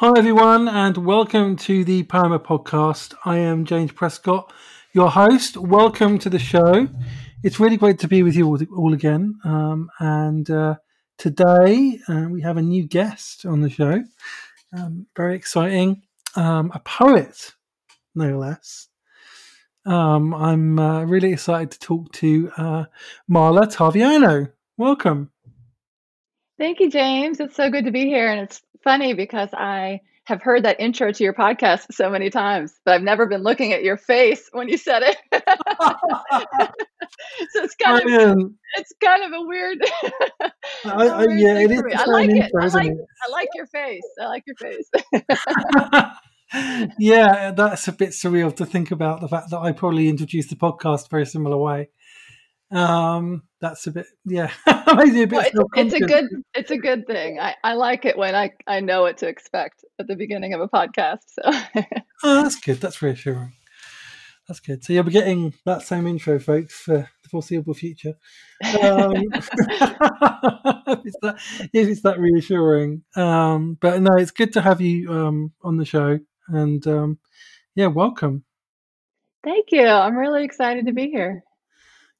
Hi, everyone, and welcome to the Poema podcast. I am James Prescott, your host. Welcome to the show. It's really great to be with you all, all again. Um, and uh, today uh, we have a new guest on the show. Um, very exciting. Um, a poet, no less. Um, I'm uh, really excited to talk to uh, Marla Taviano. Welcome. Thank you, James. It's so good to be here. And it's funny because I have heard that intro to your podcast so many times, but I've never been looking at your face when you said it. so it's kind of it's kind of a weird. I, I, yeah, it is. I like it. I like? I like your face. I like your face. yeah, that's a bit surreal to think about the fact that I probably introduced the podcast very similar way. Um, that's a bit, yeah, maybe a bit. Well, it's, it's, a good, it's a good thing. I, I like it when I, I know what to expect at the beginning of a podcast. So, oh, that's good. That's reassuring. That's good. So you'll be getting that same intro, folks, for the foreseeable future. Um, if, it's that, if it's that reassuring. Um, but no, it's good to have you um, on the show, and um, yeah, welcome. Thank you. I'm really excited to be here.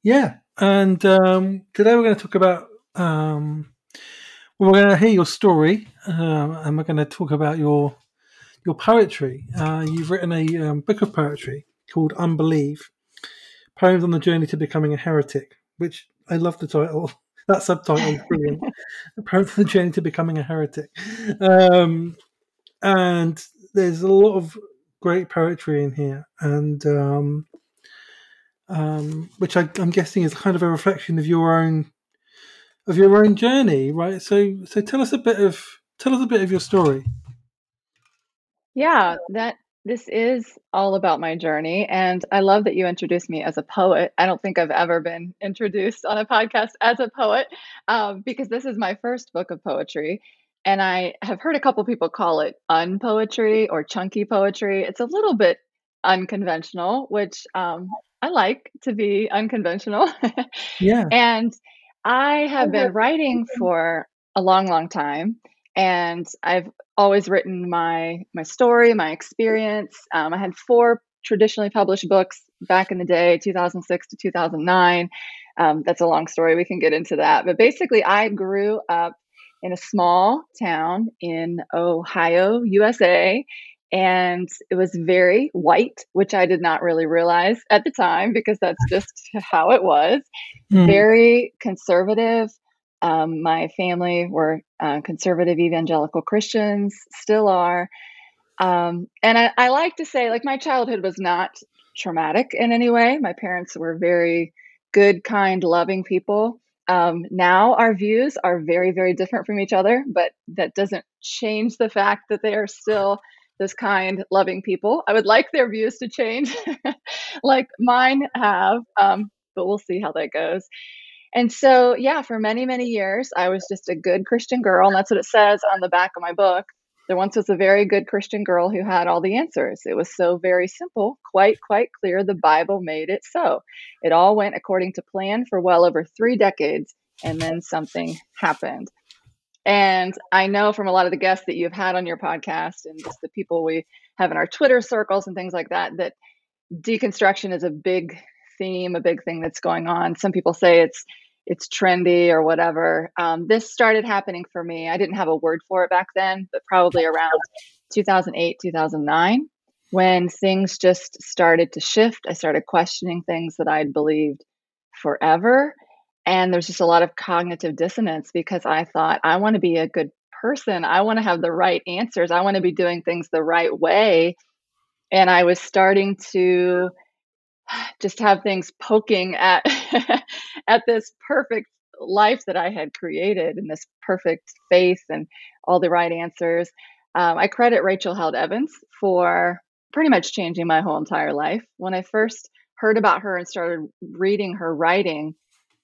Yeah, and um, today we're going to talk about. Um, well, we're going to hear your story, um, and we're going to talk about your your poetry. Uh, you've written a um, book of poetry called "Unbelieve," poems on the journey to becoming a heretic. Which I love the title. that subtitle is brilliant. poems on the journey to becoming a heretic, um, and there's a lot of great poetry in here, and um, which I, am guessing is kind of a reflection of your own of your own journey, right? So, so tell us a bit of tell us a bit of your story. Yeah, that this is all about my journey, and I love that you introduced me as a poet. I don't think I've ever been introduced on a podcast as a poet um, because this is my first book of poetry. And I have heard a couple people call it unpoetry or chunky poetry. It's a little bit unconventional, which um, I like to be unconventional. yeah. And I have been writing for a long, long time. And I've always written my my story, my experience. Um, I had four traditionally published books back in the day, 2006 to 2009. Um, that's a long story. We can get into that. But basically, I grew up in a small town in Ohio, USA, and it was very white, which I did not really realize at the time because that's just how it was. Mm. Very conservative. Um, my family were uh, conservative evangelical Christians, still are. Um, and I, I like to say, like, my childhood was not traumatic in any way. My parents were very good, kind, loving people. Um, now our views are very, very different from each other, but that doesn't change the fact that they are still this kind, loving people. I would like their views to change, like mine have, um, but we'll see how that goes. And so, yeah, for many, many years, I was just a good Christian girl. And that's what it says on the back of my book. There once was a very good Christian girl who had all the answers. It was so very simple, quite, quite clear. The Bible made it so. It all went according to plan for well over three decades, and then something happened. And I know from a lot of the guests that you've had on your podcast and just the people we have in our Twitter circles and things like that, that deconstruction is a big theme, a big thing that's going on. Some people say it's it's trendy or whatever. Um, this started happening for me. I didn't have a word for it back then, but probably around 2008, 2009, when things just started to shift. I started questioning things that I'd believed forever and there's just a lot of cognitive dissonance because I thought, I want to be a good person. I want to have the right answers. I want to be doing things the right way. And I was starting to just have things poking at at this perfect life that I had created and this perfect faith and all the right answers. Um, I credit Rachel Held Evans for pretty much changing my whole entire life. When I first heard about her and started reading her writing,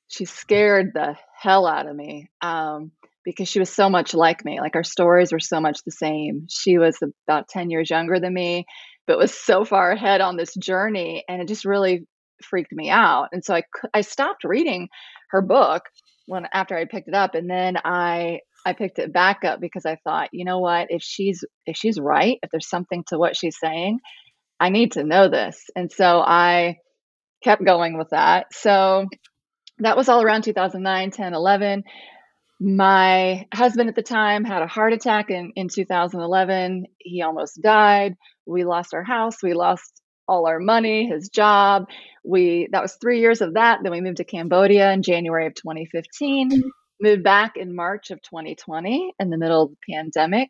she scared the hell out of me um, because she was so much like me. Like our stories were so much the same. She was about 10 years younger than me, but was so far ahead on this journey. And it just really freaked me out. And so I, I stopped reading her book when after I picked it up. And then I I picked it back up because I thought, you know what, if she's if she's right, if there's something to what she's saying, I need to know this. And so I kept going with that. So that was all around 2009, 10, 11. My husband at the time had a heart attack in, in 2011. He almost died. We lost our house. We lost all our money, his job. We that was three years of that. Then we moved to Cambodia in January of 2015. Moved back in March of 2020 in the middle of the pandemic.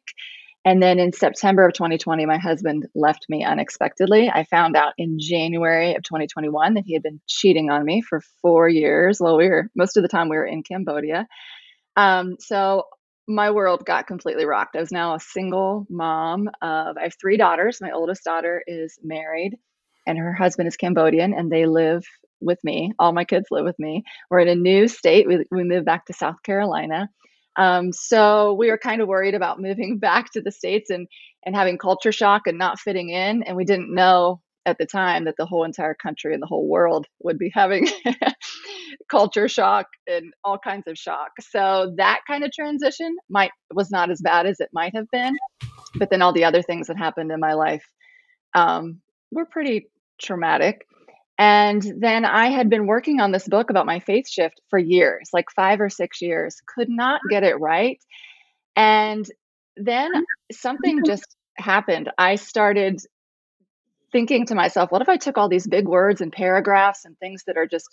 And then in September of 2020, my husband left me unexpectedly. I found out in January of 2021 that he had been cheating on me for four years. Well, we were most of the time we were in Cambodia. Um, so my world got completely rocked. I was now a single mom of I have three daughters. My oldest daughter is married and her husband is Cambodian and they live with me. All my kids live with me. We're in a new state. We, we moved back to South Carolina. Um, so we were kind of worried about moving back to the States and, and having culture shock and not fitting in. And we didn't know at the time that the whole entire country and the whole world would be having culture shock and all kinds of shock. So that kind of transition might was not as bad as it might have been, but then all the other things that happened in my life um, were pretty traumatic. And then I had been working on this book about my faith shift for years, like five or six years, could not get it right. And then something just happened. I started thinking to myself, what if I took all these big words and paragraphs and things that are just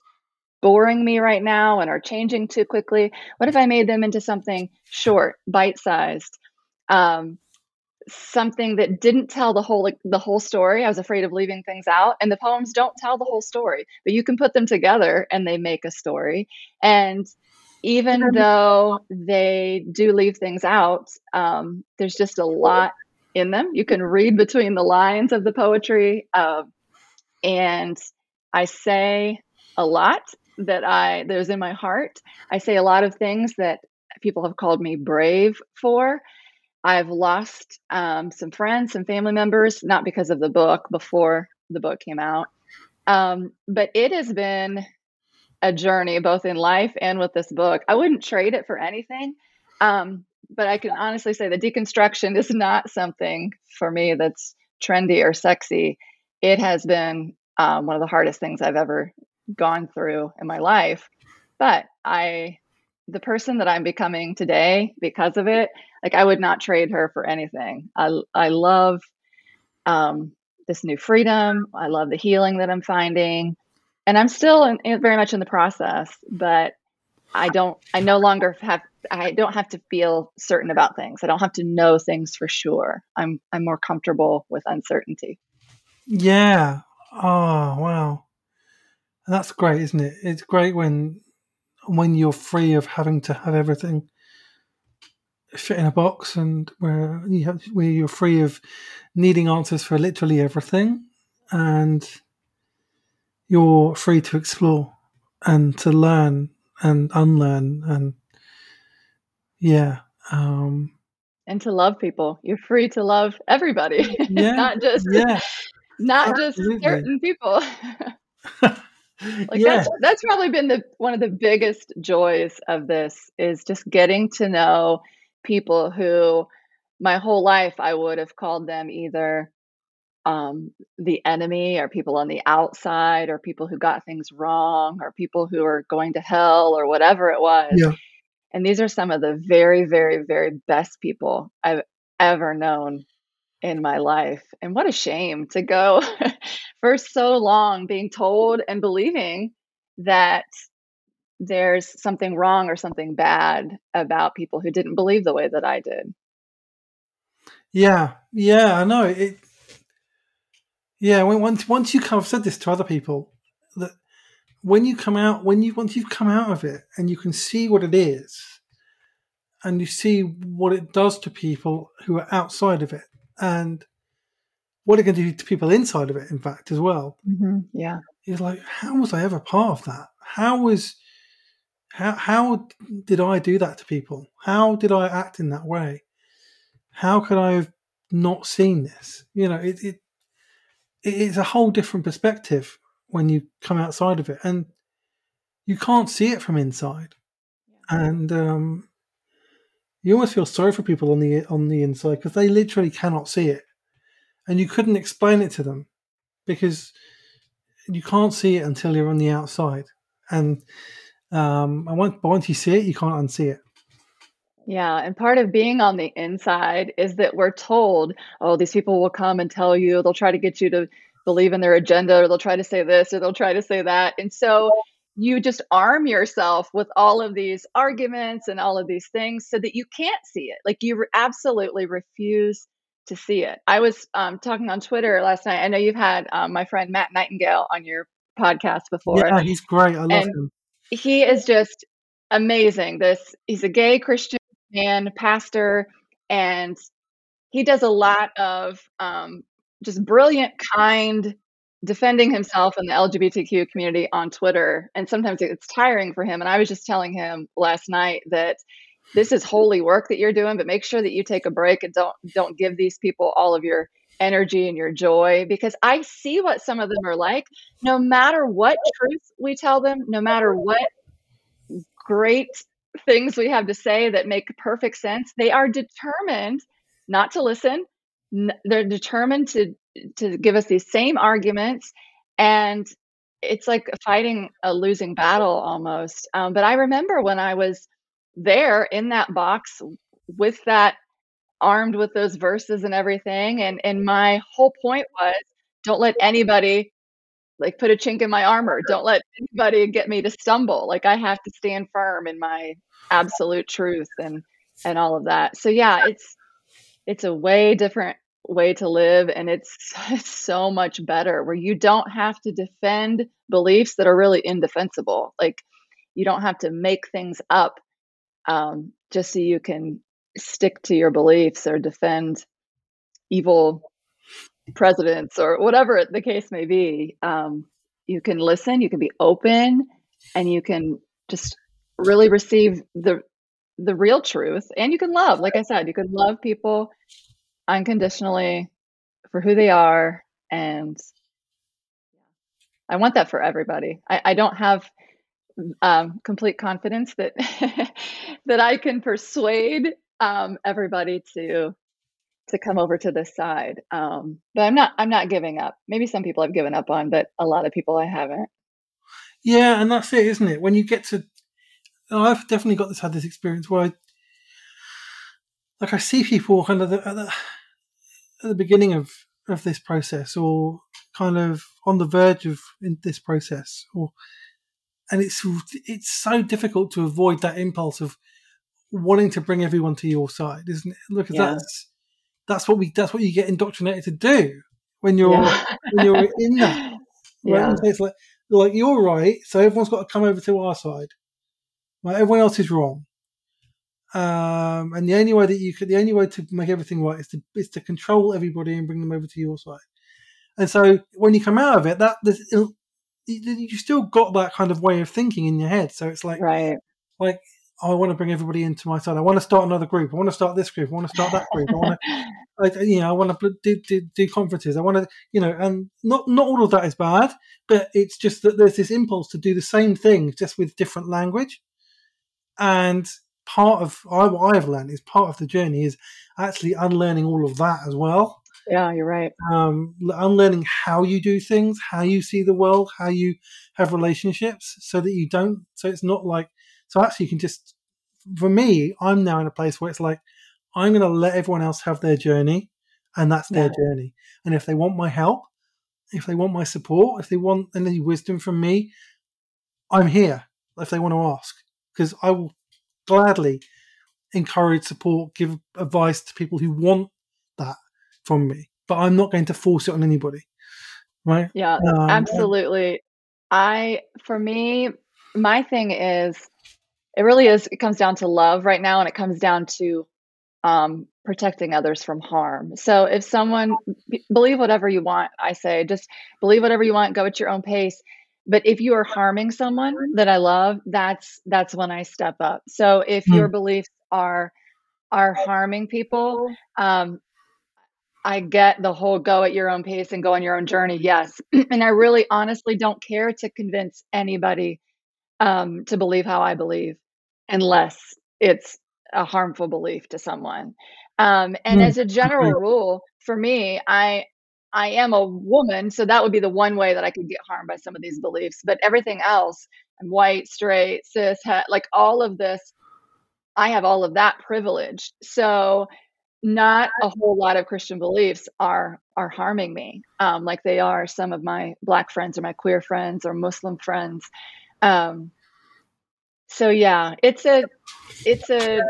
boring me right now and are changing too quickly? What if I made them into something short, bite sized? Um, something that didn't tell the whole like, the whole story. I was afraid of leaving things out, and the poems don't tell the whole story, but you can put them together and they make a story. And even though they do leave things out, um, there's just a lot in them. You can read between the lines of the poetry, uh, and I say a lot that I there's in my heart. I say a lot of things that people have called me brave for I've lost um, some friends, some family members, not because of the book, before the book came out. Um, but it has been a journey, both in life and with this book. I wouldn't trade it for anything. Um, but I can honestly say the deconstruction is not something for me that's trendy or sexy. It has been um, one of the hardest things I've ever gone through in my life. But I the person that I'm becoming today because of it, like I would not trade her for anything. I I love um, this new freedom. I love the healing that I'm finding, and I'm still in, in, very much in the process. But I don't. I no longer have. I don't have to feel certain about things. I don't have to know things for sure. I'm I'm more comfortable with uncertainty. Yeah. Oh wow. That's great, isn't it? It's great when when you're free of having to have everything fit in a box and where you have where you're free of needing answers for literally everything and you're free to explore and to learn and unlearn and yeah um and to love people you're free to love everybody yeah, not just yeah not Absolutely. just certain people like yeah. that's that's probably been the one of the biggest joys of this is just getting to know people who my whole life I would have called them either um, the enemy or people on the outside or people who got things wrong or people who are going to hell or whatever it was. Yeah. And these are some of the very, very, very best people I've ever known in my life. And what a shame to go for so long being told and believing that there's something wrong or something bad about people who didn't believe the way that I did. Yeah, yeah, I know it. Yeah, when, once once you kind of said this to other people, that when you come out, when you once you've come out of it and you can see what it is, and you see what it does to people who are outside of it, and what it can do to people inside of it, in fact, as well. Mm-hmm. Yeah, it's like, how was I ever part of that? How was how how did I do that to people? How did I act in that way? How could I have not seen this? You know, it, it it's a whole different perspective when you come outside of it, and you can't see it from inside. And um, you almost feel sorry for people on the on the inside because they literally cannot see it, and you couldn't explain it to them because you can't see it until you're on the outside, and um, and once, once you see it, you can't unsee it. Yeah, and part of being on the inside is that we're told, oh, these people will come and tell you, they'll try to get you to believe in their agenda, or they'll try to say this, or they'll try to say that. And so you just arm yourself with all of these arguments and all of these things so that you can't see it. Like you absolutely refuse to see it. I was um, talking on Twitter last night. I know you've had um, my friend Matt Nightingale on your podcast before. Yeah, he's great. I love and him. He is just amazing. This he's a gay Christian man, pastor, and he does a lot of um, just brilliant, kind defending himself in the LGBTQ community on Twitter. And sometimes it's tiring for him. And I was just telling him last night that this is holy work that you're doing, but make sure that you take a break and don't don't give these people all of your energy and your joy because I see what some of them are like. No matter what truth we tell them, no matter what great things we have to say that make perfect sense, they are determined not to listen. They're determined to to give us these same arguments and it's like fighting a losing battle almost um, but i remember when i was there in that box with that armed with those verses and everything and and my whole point was don't let anybody like put a chink in my armor. Don't let anybody get me to stumble. Like i have to stand firm in my absolute truth and and all of that. So yeah. it's it's a way different way to live and it's, it's so much better where you don't have to defend beliefs that are really indefensible. Like you don't have to make things up um, just so you can stick to your beliefs or defend evil presidents or whatever the case may be um, you can listen you can be open and you can just really receive the the real truth. And you can love like i said you can love people unconditionally for who they are and i want that for everybody. I, I don't have um, complete confidence that that i can persuade um, everybody to to come over to this side um, but i'm not i'm not giving up. Maybe some people have given up on but a lot of people i haven't. Yeah and that's it isn't it? When you get to i've definitely got this had this experience where i like I see people kind of the, at, the, at the beginning of of this process, or kind of on the verge of this process, or and it's it's so difficult to avoid that impulse of wanting to bring everyone to your side, isn't it? Look, yeah. that's that's what we that's what you get indoctrinated to do when you're yeah. when you're in that. Right? Yeah. It's like like you're right, so everyone's got to come over to our side. Right? Everyone else is wrong. Um, and the only way that you could, the only way to make everything right is to is to control everybody and bring them over to your side. And so when you come out of it, that you still got that kind of way of thinking in your head. So it's like, right, like I want to bring everybody into my side. I want to start another group. I want to start this group. I want to start that group. I want to, I, you know, I want to do, do, do conferences. I want to, you know, and not not all of that is bad, but it's just that there's this impulse to do the same thing just with different language, and part of I, what I've learned is part of the journey is actually unlearning all of that as well. Yeah, you're right. Um, unlearning how you do things, how you see the world, how you have relationships, so that you don't. So it's not like. So actually, you can just. For me, I'm now in a place where it's like I'm going to let everyone else have their journey, and that's their yeah. journey. And if they want my help, if they want my support, if they want any wisdom from me, I'm here. If they want to ask, because I will gladly encourage, support, give advice to people who want that from me. But I'm not going to force it on anybody. Right? Yeah, um, absolutely. I, for me, my thing is, it really is, it comes down to love right now, and it comes down to um, protecting others from harm. So if someone, believe whatever you want, I say, just believe whatever you want, go at your own pace but if you are harming someone that i love that's that's when i step up so if mm. your beliefs are are harming people um i get the whole go at your own pace and go on your own journey yes and i really honestly don't care to convince anybody um to believe how i believe unless it's a harmful belief to someone. Um, and mm, as a general rule, for me, I I am a woman, so that would be the one way that I could get harmed by some of these beliefs. But everything else, I'm white, straight, cis, het, like all of this, I have all of that privilege. So not a whole lot of Christian beliefs are are harming me, um, like they are some of my black friends or my queer friends or Muslim friends. Um, so yeah, it's a it's a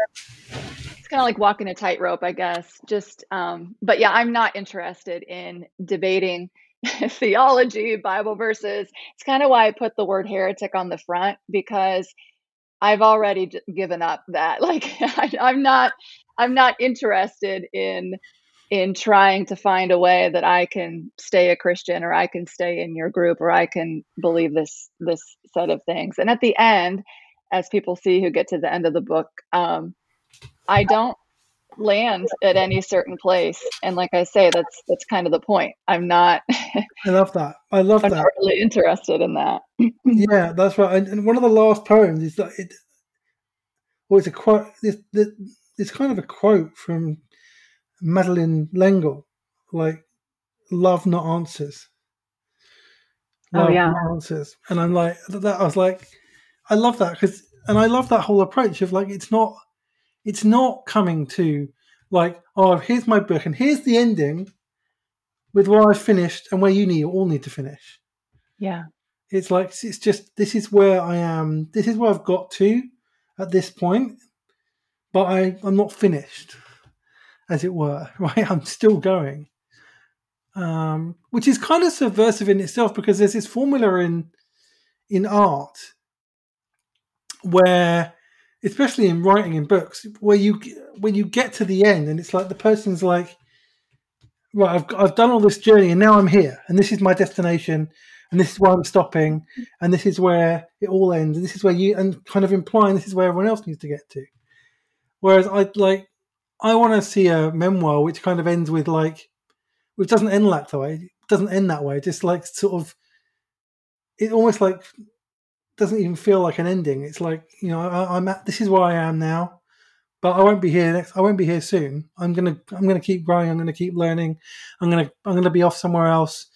it's kind of like walking a tightrope, I guess. Just um, but yeah, I'm not interested in debating theology, Bible verses. It's kind of why I put the word heretic on the front because I've already given up that. Like I, I'm not I'm not interested in in trying to find a way that I can stay a Christian or I can stay in your group or I can believe this this set of things. And at the end, as people see who get to the end of the book, um, I don't land at any certain place. And like I say, that's that's kind of the point. I'm not. I love that. I love that I'm that. Not really interested in that. yeah, that's right. And, one of the last poems is that it. Well, it's a quote. This, this, it's kind of a quote from Madeleine L'Engle, like "Love not answers." Oh, love oh yeah, answers. And I'm like that. I was like, I love that because, and I love that whole approach of like, it's not, it's not coming to like, oh, here's my book and here's the ending with where I've finished and where you need all need to finish. Yeah. It's like it's just this is where I am. This is where I've got to at this point, but I I'm not finished, as it were. Right, I'm still going, um, which is kind of subversive in itself because there's this formula in in art where especially in writing in books where you when you get to the end and it's like the person's like right I've, I've done all this journey and now i'm here and this is my destination and this is where i'm stopping and this is where it all ends and this is where you and kind of implying this is where everyone else needs to get to. Whereas i like i want to see a memoir which kind of ends with like which doesn't end that way doesn't end that way just like sort of it almost like doesn't even feel like an ending. It's like you know I, am at this is where I am now, but I won't be here next. I won't be here soon. I'm gonna I'm gonna keep growing. I'm gonna keep learning. I'm gonna I'm gonna be off somewhere else.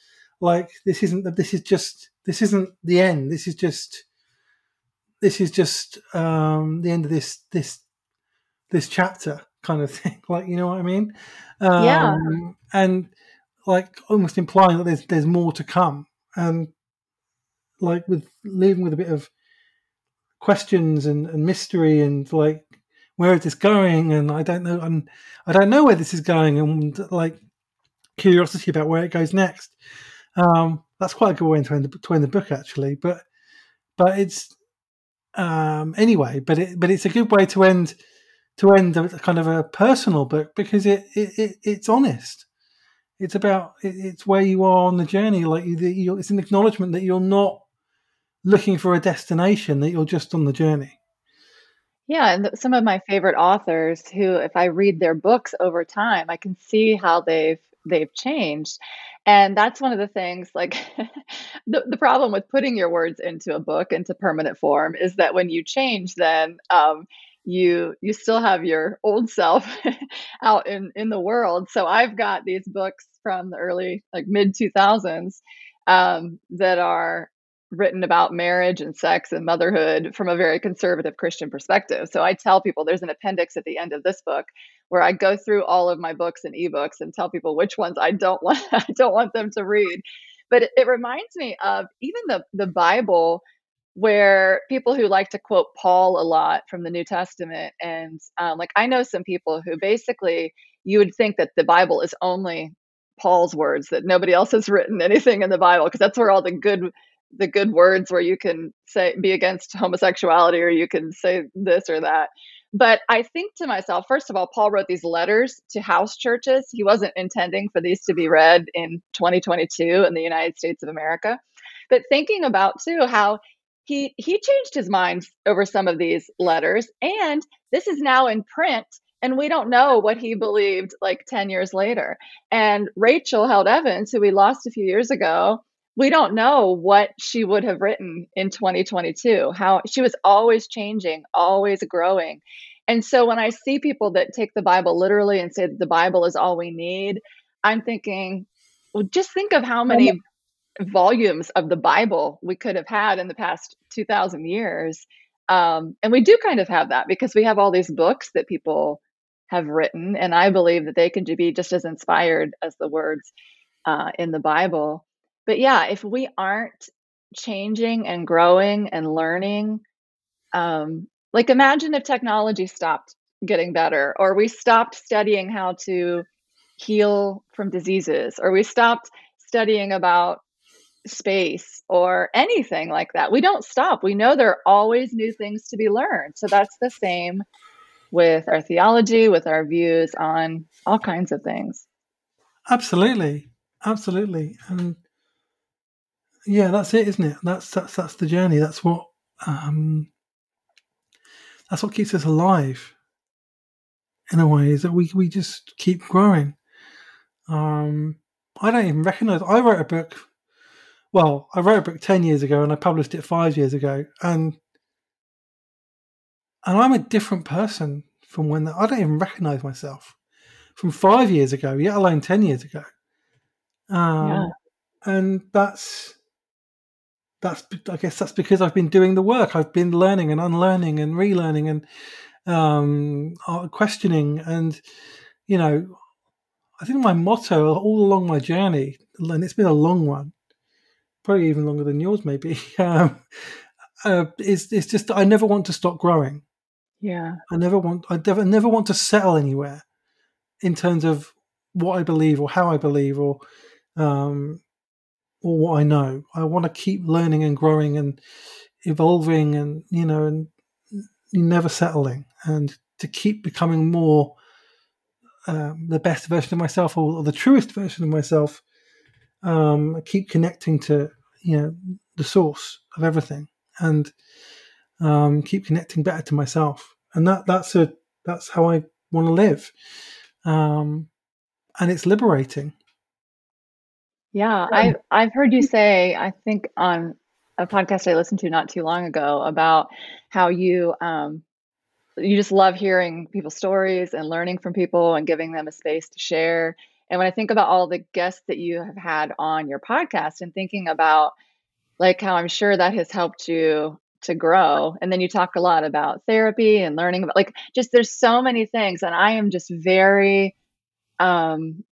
Like this isn't this is just this isn't the end. This is just this is just um, the end of this this this chapter kind of thing. Like you know what I mean? Um, yeah. And like almost implying that there's there's more to come. And like with leaving with a bit of questions and, and mystery and like where is this going and I don't know and I don't know where this is going and like curiosity about where it goes next. Um, that's quite a good way to end, the, to end the book actually, but but it's um, anyway, but it but it's a good way to end to end a, kind of a personal book because it, it, it it's honest. It's about it, it's where you are on the journey. Like you, it's an acknowledgement that you're not looking for a destination that you're just on the journey. Yeah, and some of my favorite authors who if I read their books over time, I can see how they've they've changed. And that's one of the things like the, the problem with putting your words into a book into permanent form is that when you change then um, you you still have your old self out in in the world so i've got these books from the early like mid 2000s um, that are written about marriage and sex and motherhood from a very conservative Christian perspective. So I tell people there's an appendix at the end of this book where I go through all of my books and ebooks and tell people which ones I don't want I don't want them to read. But it, reminds me of even the the Bible where people who like to quote Paul a lot from the New Testament and um, like I know some people who basically you would think that the Bible is only Paul's words that nobody else has written anything in the Bible because that's where all the good the good words where you can say be against homosexuality or you can say this or that. But i think to myself first of all paul wrote these letters to house churches. He wasn't intending for these to be read in 2022 in the united states of america. But thinking about too how he he changed his mind over some of these letters and this is now in print and we don't know what he believed like 10 years later. And rachel held evans who we lost a few years ago we don't know what she would have written in 2022 how she was always changing always growing And so when I see people that take the Bible literally and say that the Bible is all we need, I'm thinking, well, just think of how many volumes of the Bible we could have had in the past 2,000 years. Um, and we do kind of have that because we have all these books that people have written. And I believe that they can be just as inspired as the words uh, in the Bible. But yeah, if we aren't changing and growing and learning, um, like imagine if technology stopped getting better, or we stopped studying how to heal from diseases, or we stopped studying about space or anything like that. We don't stop. We know there are always new things to be learned. So that's the same with our theology, with our views on all kinds of things. Absolutely. Absolutely. And yeah, that's it, isn't it? That's that's that's the journey. That's what um that's what keeps us alive in a way, is that we we just keep growing. Um I don't even recognize I wrote a book well, I wrote a book ten years ago and I published it five years ago and and I'm a different person from when I don't even recognize myself from five years ago, yet alone ten years ago. Um, yeah. And that's that's I guess that's because I've been doing the work. I've been learning and unlearning and relearning and um, uh, questioning, and you know, I think my motto all along my journey, and it's been a long one, probably even longer than yours, maybe, um, uh, is is just I never want to stop growing. Yeah, I never want I never never want to settle anywhere in terms of what I believe or how I believe or um, or what I know. I want to keep learning and growing and evolving, and you know, and never settling, and to keep becoming more um, the best version of myself or, or, the truest version of myself. Um, I keep connecting to you know the source of everything, and um, keep connecting better to myself, and that that's a that's how I want to live, um, and it's liberating yeah, I've I've heard you say, I think on a podcast I listened to not too long ago about how you um you just love hearing people's stories and learning from people and giving them a space to share. And when I think about all the guests that you have had on your podcast and thinking about like how I'm sure that has helped you to grow. And then you talk a lot about therapy and learning about like just there's so many things and I am just very um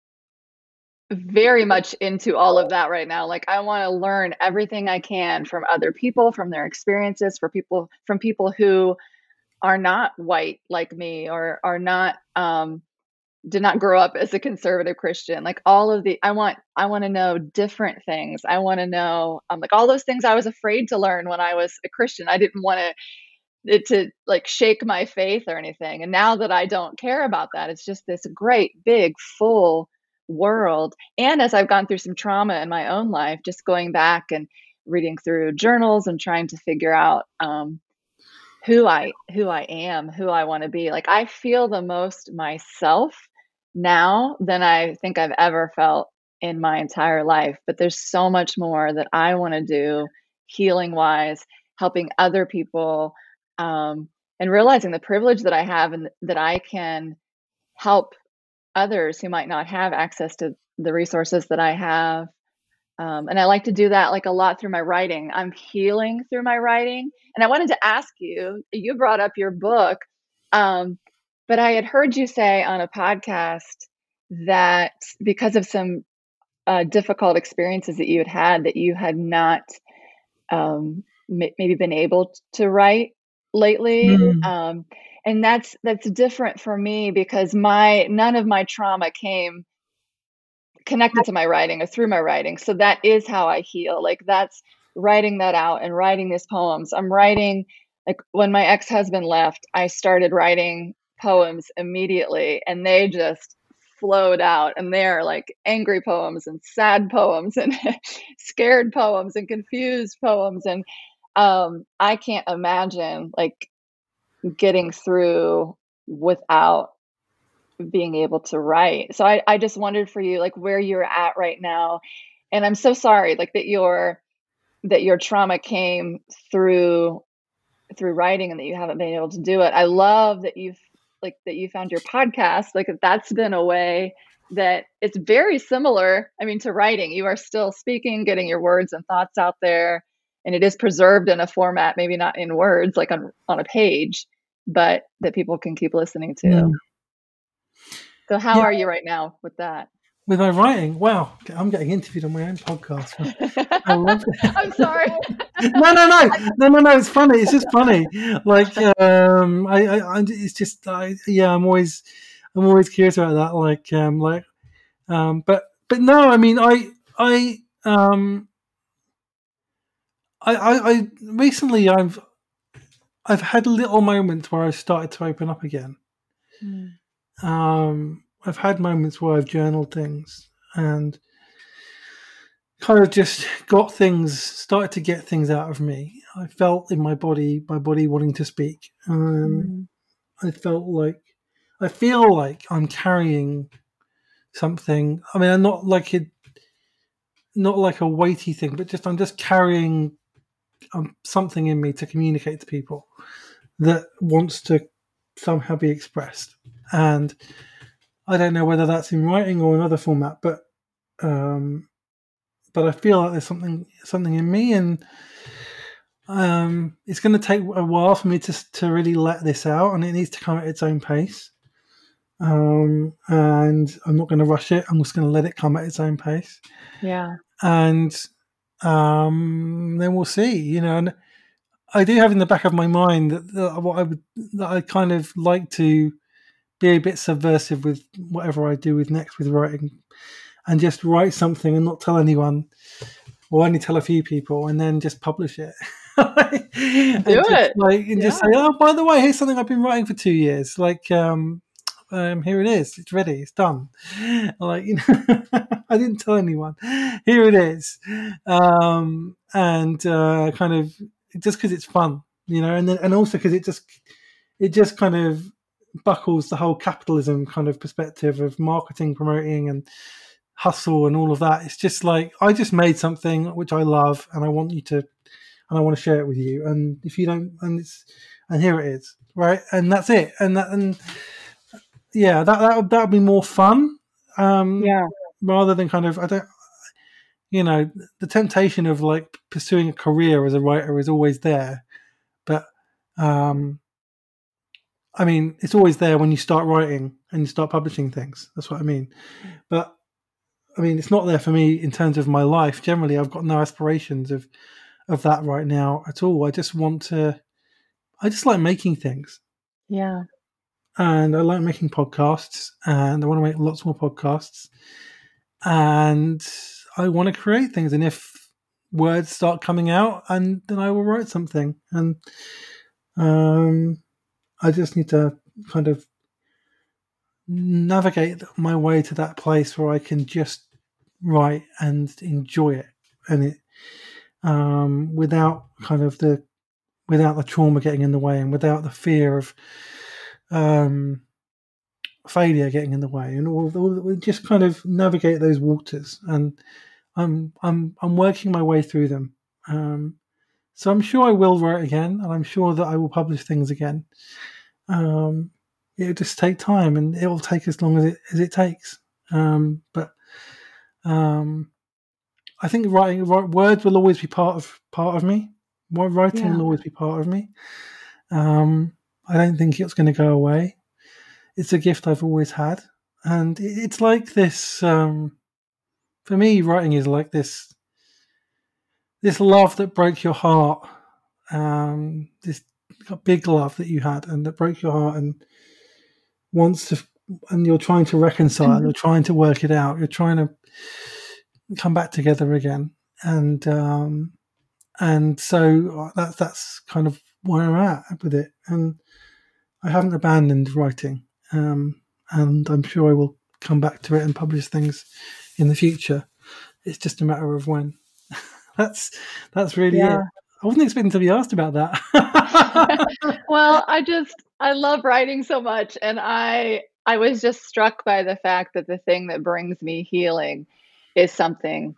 very much into all of that right now. Like I want to learn everything I can from other people, from their experiences, for people from people who are not white like me or are not um did not grow up as a conservative Christian. Like all of the I want I want to know different things. I want to know um like all those things I was afraid to learn when I was a Christian. I didn't want to it to like shake my faith or anything. And now that I don't care about that, it's just this great big full world. And as I've gone through some trauma in my own life, just going back and reading through journals and trying to figure out um, who I who I am, who I want to be. Like I feel the most myself now than I think I've ever felt in my entire life. But there's so much more that I want to do healing wise, helping other people, um, and realizing the privilege that I have and that I can help others who might not have access to the resources that I have. Um, and I like to do that like a lot through my writing. I'm healing through my writing. And I wanted to ask you, you brought up your book, um, but I had heard you say on a podcast that because of some uh, difficult experiences that you had had, that you had not um, m- maybe been able to write lately. Mm. And that's that's different for me because my none of my trauma came connected to my writing or through my writing. So that is how i heal. Like that's writing that out and writing these poems. I'm writing like when my ex-husband left i started writing poems immediately and they just flowed out and they're like angry poems and sad poems and scared poems and confused poems. And um i can't imagine like getting through without being able to write. So I, I just wondered for you, like where you're at right now. And I'm so sorry, like that your that your trauma came through through writing and that you haven't been able to do it. I love that you've like that you found your podcast. Like that's been a way that it's very similar. I mean, to writing, you are still speaking, getting your words and thoughts out there, and it is preserved in a format, maybe not in words, like on on a page, but that people can keep listening to. Mm. So, how yeah. are you right now with that? With my writing, wow, I'm getting interviewed on my own podcast. I love it. I'm sorry. no, no, no, no, no, no. It's funny. It's just funny. Like, um, I, I, it's just, I, yeah, I'm always, I'm always curious about that. Like, um, like, um, but, but no, I mean, I, I, um, I, I, I recently I've, I've had little moments where I've started to open up again. Mm. Um, I've had moments where I've journaled things and kind of just got things, started to get things out of me. I felt in my body, my body wanting to speak. Um, mm. I felt like, I feel like I'm carrying something. I mean, I'm not like it, not like a weighty thing, but just I'm just carrying um, something in me to communicate to people that wants to somehow be expressed. And I don't know whether that's in writing or another format, but um, but I feel like there's something something in me, and um, it's going to take a while for me to to really let this out, and it needs to come at its own pace. Um, and I'm not going to rush it. I'm just going to let it come at its own pace. Yeah. And um, then we'll see. You know, and I do have in the back of my mind that, that what I would that I kind of like to be a bit subversive with whatever I do with next with writing, and just write something and not tell anyone, or only tell a few people, and then just publish it. do it, like, and yeah. just say, "Oh, by the way, here's something I've been writing for two years." Like, um, um, here it is. It's ready. It's done. Like, you know, I didn't tell anyone. Here it is. Um, and uh, kind of just because it's fun, you know, and then and also because it just it just kind of buckles the whole capitalism kind of perspective of marketing, promoting, and hustle and all of that. It's just like I just made something which I love, and I want you to, and I want to share it with you. And if you don't, and it's, and here it is, right? And that's it. And that, and yeah, that that would that would be more fun. Um, yeah. Rather than kind of, I don't, you know, the temptation of like pursuing a career as a writer is always there, but um, I mean, it's always there when you start writing and you start publishing things. That's what I mean. But I mean, it's not there for me in terms of my life. Generally, I've got no aspirations of of that right now at all. I just want to. I just like making things. Yeah. And I like making podcasts, and I want to make lots more podcasts, and I want to create things. And if words start coming out, and then I will write something. And um, I just need to kind of navigate my way to that place where I can just write and enjoy it, and it um, without kind of the without the trauma getting in the way, and without the fear of um, failure getting in the way, and all, all just kind of navigate those waters. And I'm I'm I'm working my way through them. Um, so I'm sure I will write again, and I'm sure that I will publish things again. Um, it'll just take time, and it will take as long as it as it takes. Um, but um, I think writing words will always be part of part of me. Writing yeah. will always be part of me. Um, I don't think it's going to go away. It's a gift I've always had, and it's like this. Um, for me, writing is like this this love that broke your heart, um, this big love that you had and that broke your heart and wants to, and you're trying to reconcile, mm-hmm. you're trying to work it out, you're trying to come back together again, and um, and so uh, that's that's kind of where I'm at with it, and I haven't abandoned writing, um, and I'm sure I will come back to it and publish things in the future. It's just a matter of when. that's that's really yeah. it. I wasn't expecting to be asked about that. well, I just I love writing so much and I I was just struck by the fact that the thing that brings me healing is something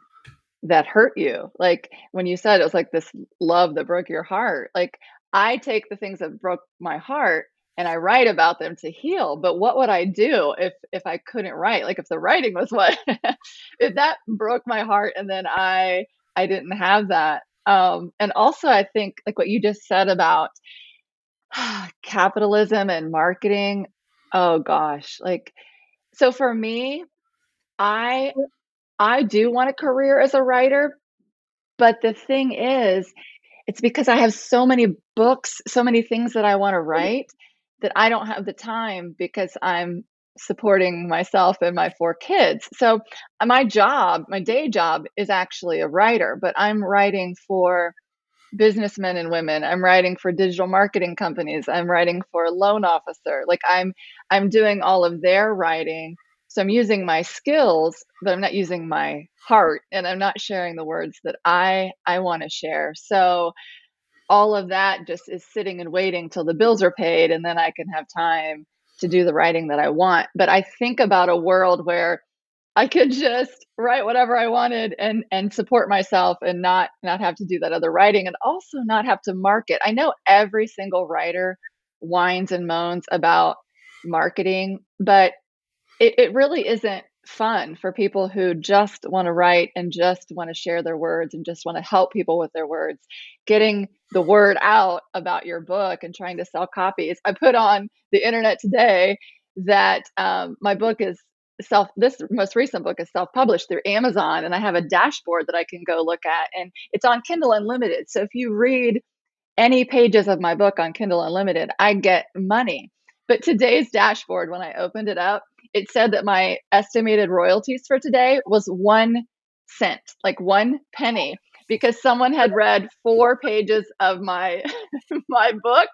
that hurt you. Like when you said it was like this love that broke your heart. Like I take the things that broke my heart and I write about them to heal. But what would I do if if I couldn't write? Like if the writing was what if that broke my heart and then I I didn't have that. Um, and also I think like what you just said about capitalism and marketing. Oh gosh, like so for me, I I do want a career as a writer, but the thing is, it's because I have so many books, so many things that I want to write that I don't have the time because I'm supporting myself and my four kids. So uh, my job, my day job is actually a writer, but I'm writing for businessmen and women. I'm writing for digital marketing companies. I'm writing for a loan officer. Like I'm I'm doing all of their writing. So I'm using my skills, but I'm not using my heart and I'm not sharing the words that I I want to share. So all of that just is sitting and waiting till the bills are paid and then I can have time to do the writing that I want. But I think about a world where I could just write whatever I wanted and and support myself and not not have to do that other writing and also not have to market. I know every single writer whines and moans about marketing, but it, it really isn't fun for people who just want to write and just want to share their words and just want to help people with their words. Getting the word out about your book and trying to sell copies. I put on the internet today that um, my book is self this most recent book is self-published through amazon and i have a dashboard that i can go look at and it's on kindle unlimited so if you read any pages of my book on kindle unlimited i get money but today's dashboard when i opened it up it said that my estimated royalties for today was one cent like one penny because someone had read four pages of my my book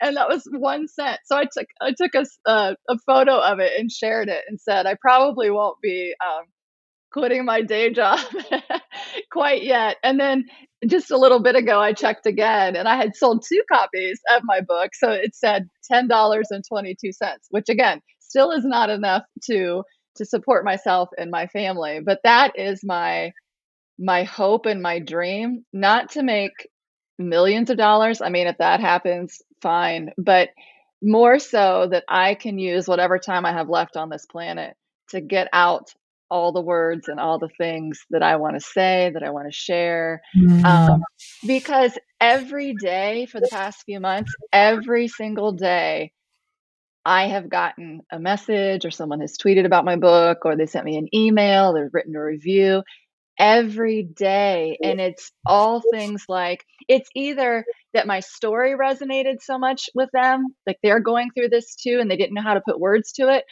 and that was one cent. So i took i took a, uh, a photo of it and shared it and said i probably won't be um, quitting my day job quite yet. And then just a little bit ago i checked again and i had sold two copies of my book so it said $10.22 which again still is not enough to to support myself and my family but that is my my hope and my dream not to make millions of dollars. I mean, if that happens, fine. But more so that I can use whatever time I have left on this planet to get out all the words and all the things that I want to say, that I want to share. Mm. Um, because every day for the past few months, every single day, I have gotten a message or someone has tweeted about my book or they sent me an email, they've written a review every day. And it's all things like it's either that my story resonated so much with them, like they're going through this too, and they didn't know how to put words to it,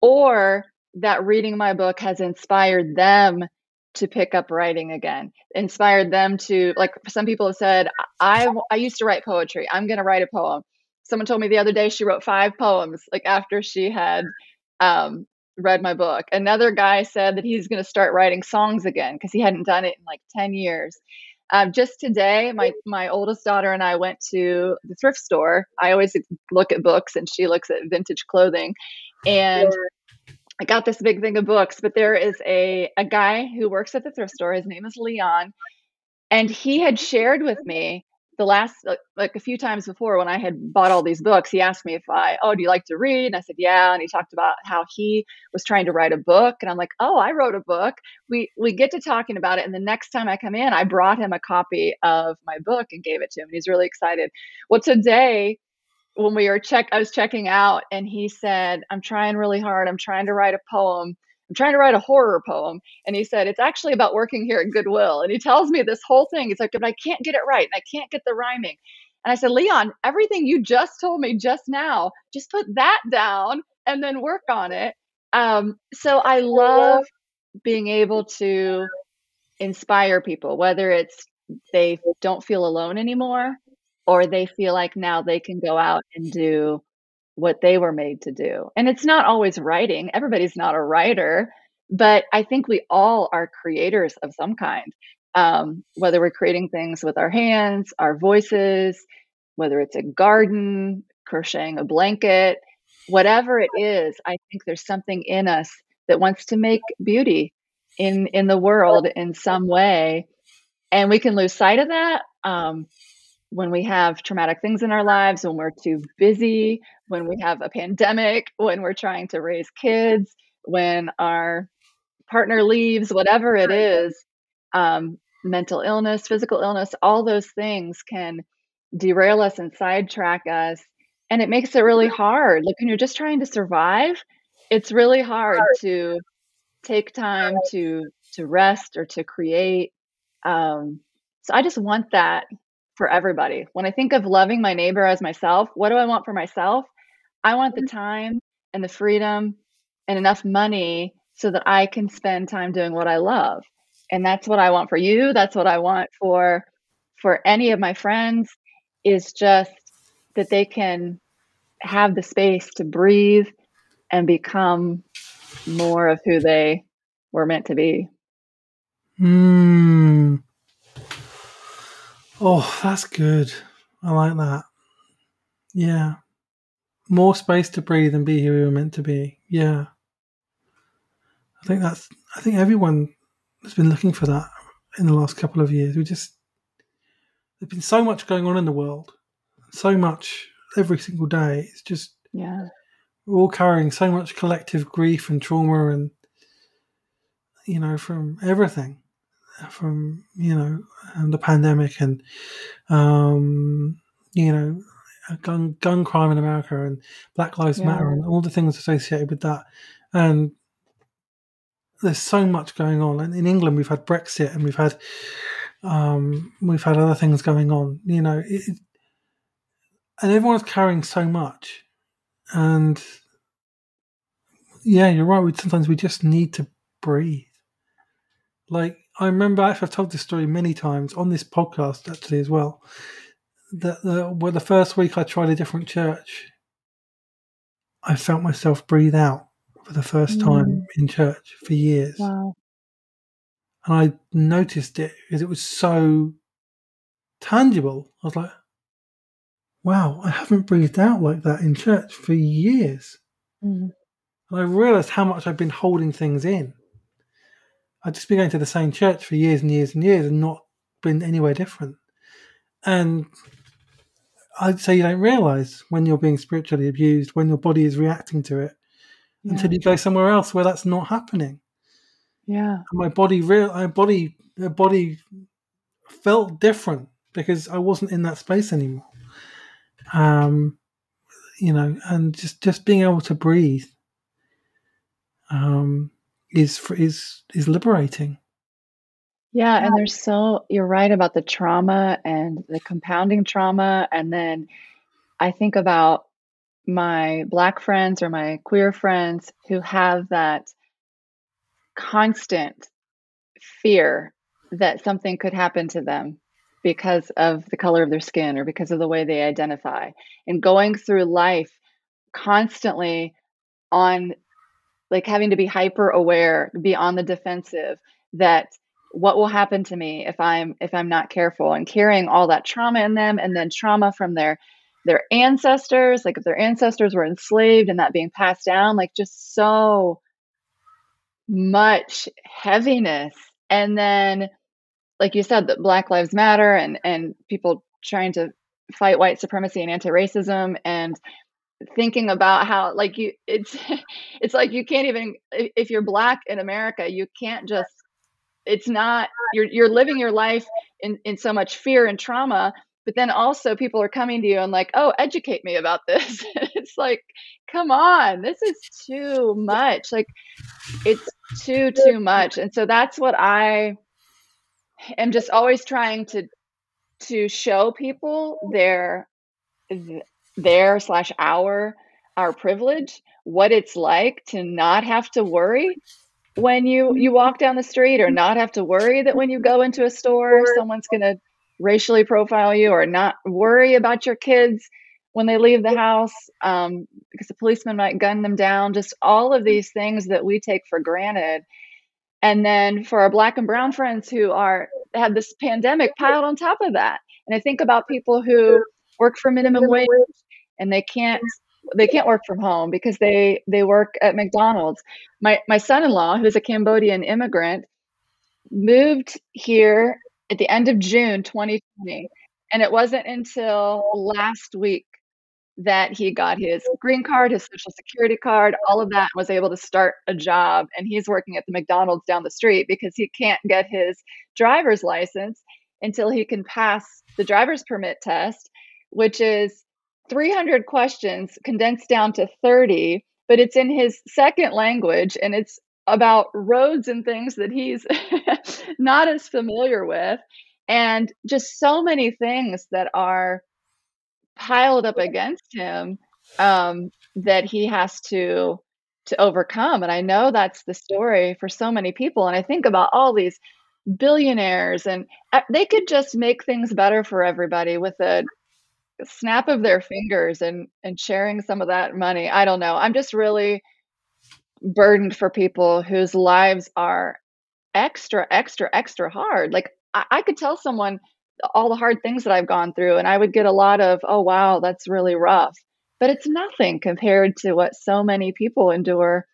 or that reading my book has inspired them to pick up writing again inspired them to like some people have said i i used to write poetry i'm going to write a poem someone told me the other day she wrote five poems like after she had um, read my book. Another guy said that he's going to start writing songs again because he hadn't done it in like 10 years. Um, just today, my my oldest daughter and I went to the thrift store. I always look at books, and she looks at vintage clothing. And I got this big thing of books, but there is a a guy who works at the thrift store. His name is Leon, and he had shared with me the last like a few times before when I had bought all these books, he asked me if I, oh, do you like to read? And I said, yeah. And he talked about how he was trying to write a book. And I'm like, oh, I wrote a book. We we get to talking about it. And the next time I come in, I brought him a copy of my book and gave it to him. And he's really excited. Well, today when we were check, I was checking out, and he said, I'm trying really hard. I'm trying to write a poem I'm trying to write a horror poem. And he said, It's actually about working here at Goodwill. And he tells me this whole thing. He's like, But I can't get it right and I can't get the rhyming. And I said, Leon, everything you just told me just now, just put that down and then work on it. Um, so I love being able to inspire people, whether it's they don't feel alone anymore or they feel like now they can go out and do what they were made to do. And it's not always writing, everybody's not a writer, but I think we all are creators of some kind. Um, whether we're creating things with our hands, our voices, whether it's a garden, crocheting a blanket, whatever it is, I think there's something in us that wants to make beauty in in the world in some way, and we can lose sight of that. Um, when we have traumatic things in our lives, when we're too busy, when we have a pandemic, when we're trying to raise kids, when our partner leaves, whatever it is, um, mental illness, physical illness, all those things can derail us and sidetrack us. And it makes it really hard. Like when you're just trying to survive, it's really hard to take time to to rest or to create. Um, so I just want that for everybody. When I think of loving my neighbor as myself, what do I want for myself? I want the time and the freedom and enough money so that I can spend time doing what I love. And that's what I want for you. That's what I want for for any of my friends is just that they can have the space to breathe and become more of who they were meant to be. Hmm. Oh, that's good. I like that. Yeah. More space to breathe and be who we were meant to be. Yeah. I think that's, I think everyone has been looking for that in the last couple of years. We just, there's been so much going on in the world, so much every single day. It's just, yeah, we're all carrying so much collective grief and trauma and, you know, from everything from you know the pandemic and um, you know gun gun crime in America and Black Lives yeah. Matter and all the things associated with that. And there's so much going on. And in England, we've had Brexit and we've had um, we've had other things going on. You know, it, and everyone's carrying so much. And yeah, you're right. We sometimes we just need to breathe. Like I remember actually I've told this story many times on this podcast actually as well. That the well, the first week I tried a different church, I felt myself breathe out for the first mm. time in church for years. Wow. And I noticed it because it was so tangible. I was like, wow, I haven't breathed out like that in church for years. Mm. And I realized how much I've been holding things in. I'd just been going to the same church for years and years and years and not been anywhere different. And I'd say you don't realize when you're being spiritually abused, when your body is reacting to it, yeah. until you go somewhere else where that's not happening. Yeah. And my body, real, my body, my body felt different because I wasn't in that space anymore. Um, you know, and just just being able to breathe. Um, is is is liberating. Yeah, and there's so you're right about the trauma and the compounding trauma and then I think about my black friends or my queer friends who have that constant fear that something could happen to them because of the color of their skin or because of the way they identify and going through life constantly on like having to be hyper aware, be on the defensive that what will happen to me if I'm if I'm not careful and carrying all that trauma in them and then trauma from their their ancestors, like if their ancestors were enslaved and that being passed down, like just so much heaviness. And then like you said, that Black Lives Matter and and people trying to fight white supremacy and anti-racism and thinking about how like you it's it's like you can't even if you're black in america you can't just it's not you're you're living your life in in so much fear and trauma but then also people are coming to you and like oh educate me about this. It's like come on this is too much. Like it's too too much. And so that's what i am just always trying to to show people their their slash our our privilege what it's like to not have to worry when you you walk down the street or not have to worry that when you go into a store someone's going to racially profile you or not worry about your kids when they leave the house um, because the policeman might gun them down just all of these things that we take for granted. And then for our black and brown friends who are have this pandemic piled on top of that. And i think about people who work for minimum wage and they can't they can't work from home because they they work at McDonald's. My my son-in-law, who's a Cambodian immigrant, moved here at the end of June 2020 And it wasn't until last week that he got his green card, his social security card, all of that, was able to start a job. And he's working at the McDonald's down the street because he can't get his driver's license until he can pass the driver's permit test, which is 300 questions condensed down to 30, but it's in his second language and it's about roads and things that he's not as familiar with. And just so many things that are piled up against him um, that he has to to overcome. And I know that's the story for so many people. And I think about all these billionaires, and uh, they could just make things better for everybody with a snap of their fingers and and sharing some of that money. I don't know. I'm just really burdened for people whose lives are extra, extra, extra hard. Like I, I could tell someone all the hard things that I've gone through, and I would get a lot of, oh, wow, that's really rough. But it's nothing compared to what so many people endure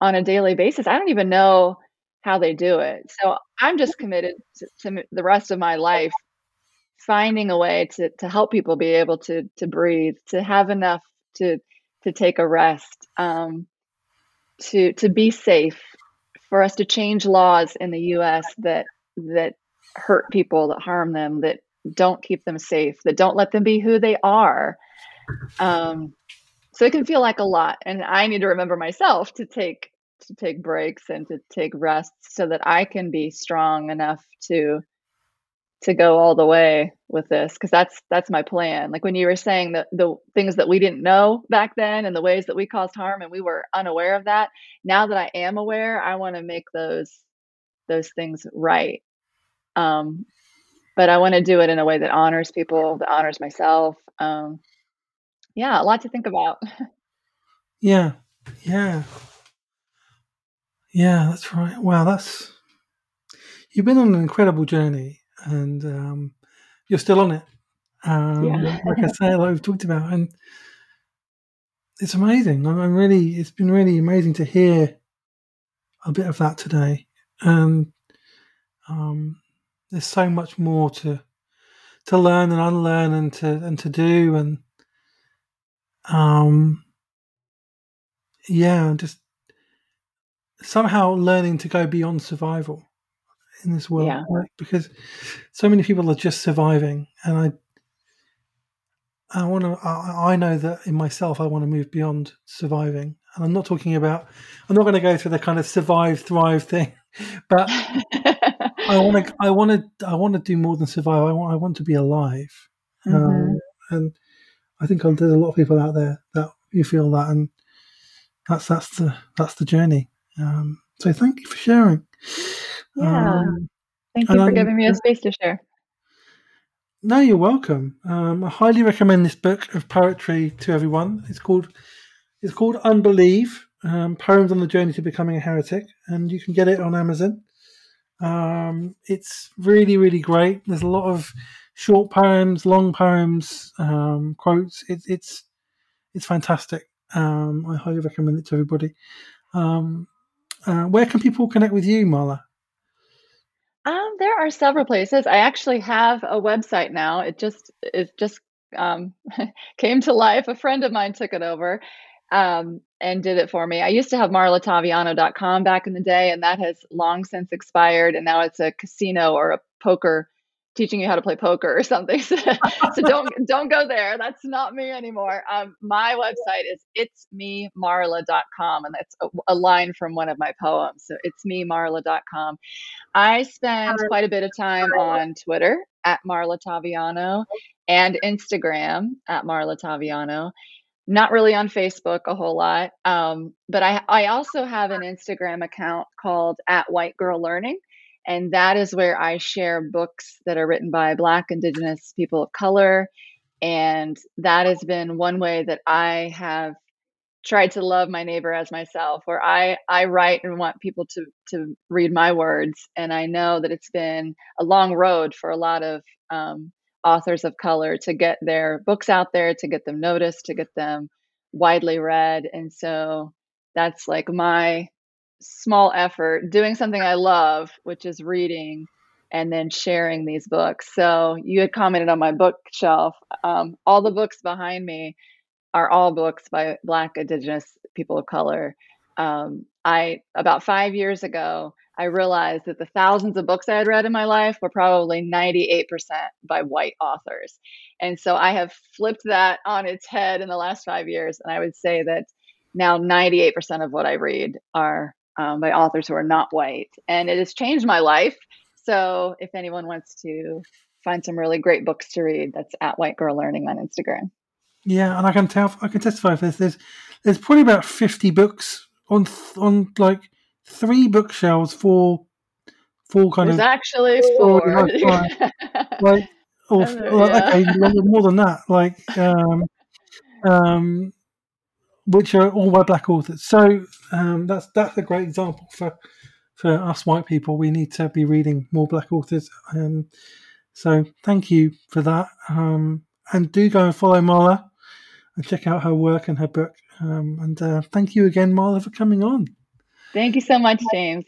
on a daily basis. I don't even know how they do it. So I'm just committed to, to the rest of my life finding a way to, to help people be able to, to breathe, to have enough to, to take a rest, um, to, to be safe, for us to change laws in the U.S. that that hurt people, that harm them, that don't keep them safe, that don't let them be who they are. Um, so it can feel like a lot, and I need to remember myself to take to take breaks and to take rests so that I can be strong enough to to go all the way with this because that's that's my plan like when you were saying that the things that we didn't know back then and the ways that we caused harm and we were unaware of that now that i am aware i want to make those those things right um, but I want to do it in a way that honors people, that honors myself. Um, yeah, a lot to think about. Yeah, yeah, yeah. That's right. Wow, that's you've been on an incredible journey, and um, you're still on it. Um, yeah. like I say, like we've talked about, and it's amazing. I'm really, it's been really amazing to hear a bit of that today, and um, there's so much more to to learn and unlearn and to and to do and um yeah just somehow learning to go beyond survival in this world yeah. right? because so many people are just surviving and i i want to I, I know that in myself i want to move beyond surviving and i'm not talking about i'm not going to go through the kind of survive thrive thing but I want to. I want to. I want to do more than survive. I want. I want to be alive. Um, mm-hmm. Um, and I think there's a lot of people out there that you feel that, and that's that's the that's the journey. Um, so thank you for sharing. Yeah. Um, thank you for giving me a space to share. No, you're welcome. Um, I highly recommend this book of poetry to everyone. It's called it's called Unbelieve: um, Poems on the Journey to Becoming a Heretic, and you can get it on Amazon. Um, it's really, really great. There's a lot of short poems, long poems, um, quotes. It, it's it's fantastic. Um, I highly recommend it to everybody. Um, uh, where can people connect with you, Marla? Um, there are several places. I actually have a website now. It just it just um, came to life. A friend of mine took it over, um, and did it for me. I used to have marlataviano.com back in the day, and that has long since expired. And now it's a casino or a poker teaching you how to play poker or something. so, so don't don't go there. That's not me anymore. Um, my website is it's me marla.com, and that's a, a, line from one of my poems. So it's me marla.com. I spend quite a bit of time on Twitter at Marla Taviano and Instagram at Marla Taviano not really on Facebook a whole lot. Um, but I, I also have an Instagram account called at White Girl Learning. And that is where I share books that are written by Black, Indigenous people of color. And that has been one way that I have tried to love my neighbor as myself, where I, I write and want people to, to read my words. And I know that it's been a long road for a lot of um, authors of color to get their books out there, to get them noticed, to get them widely read. And so that's like my small effort doing something I love, which is reading and then sharing these books. So you had commented on my bookshelf. Um, all the books behind me are all books by Black, Indigenous people of color. Um, I about five years ago, I realized that the thousands of books I had read in my life were probably 98% by white authors. And so I have flipped that on its head in the last five years. And I would say that now 98% of what I read are um, by authors who are not white. And it has changed my life. So if anyone wants to find some really great books to read, that's at White Girl Learning on Instagram. Yeah, and I can tell, I can testify for this. There's, there's probably about 50 books on, on like three bookshelves for four kind of. There's of actually four. like, or, yeah. okay, more than that. Like, um, um, which are all by black authors. So um, that's that's a great example for for us white people. We need to be reading more black authors. Um, so thank you for that. Um, and do go and follow Marla and check out her work and her book. Um, and uh, thank you again, Marla, for coming on. Thank you so much, James.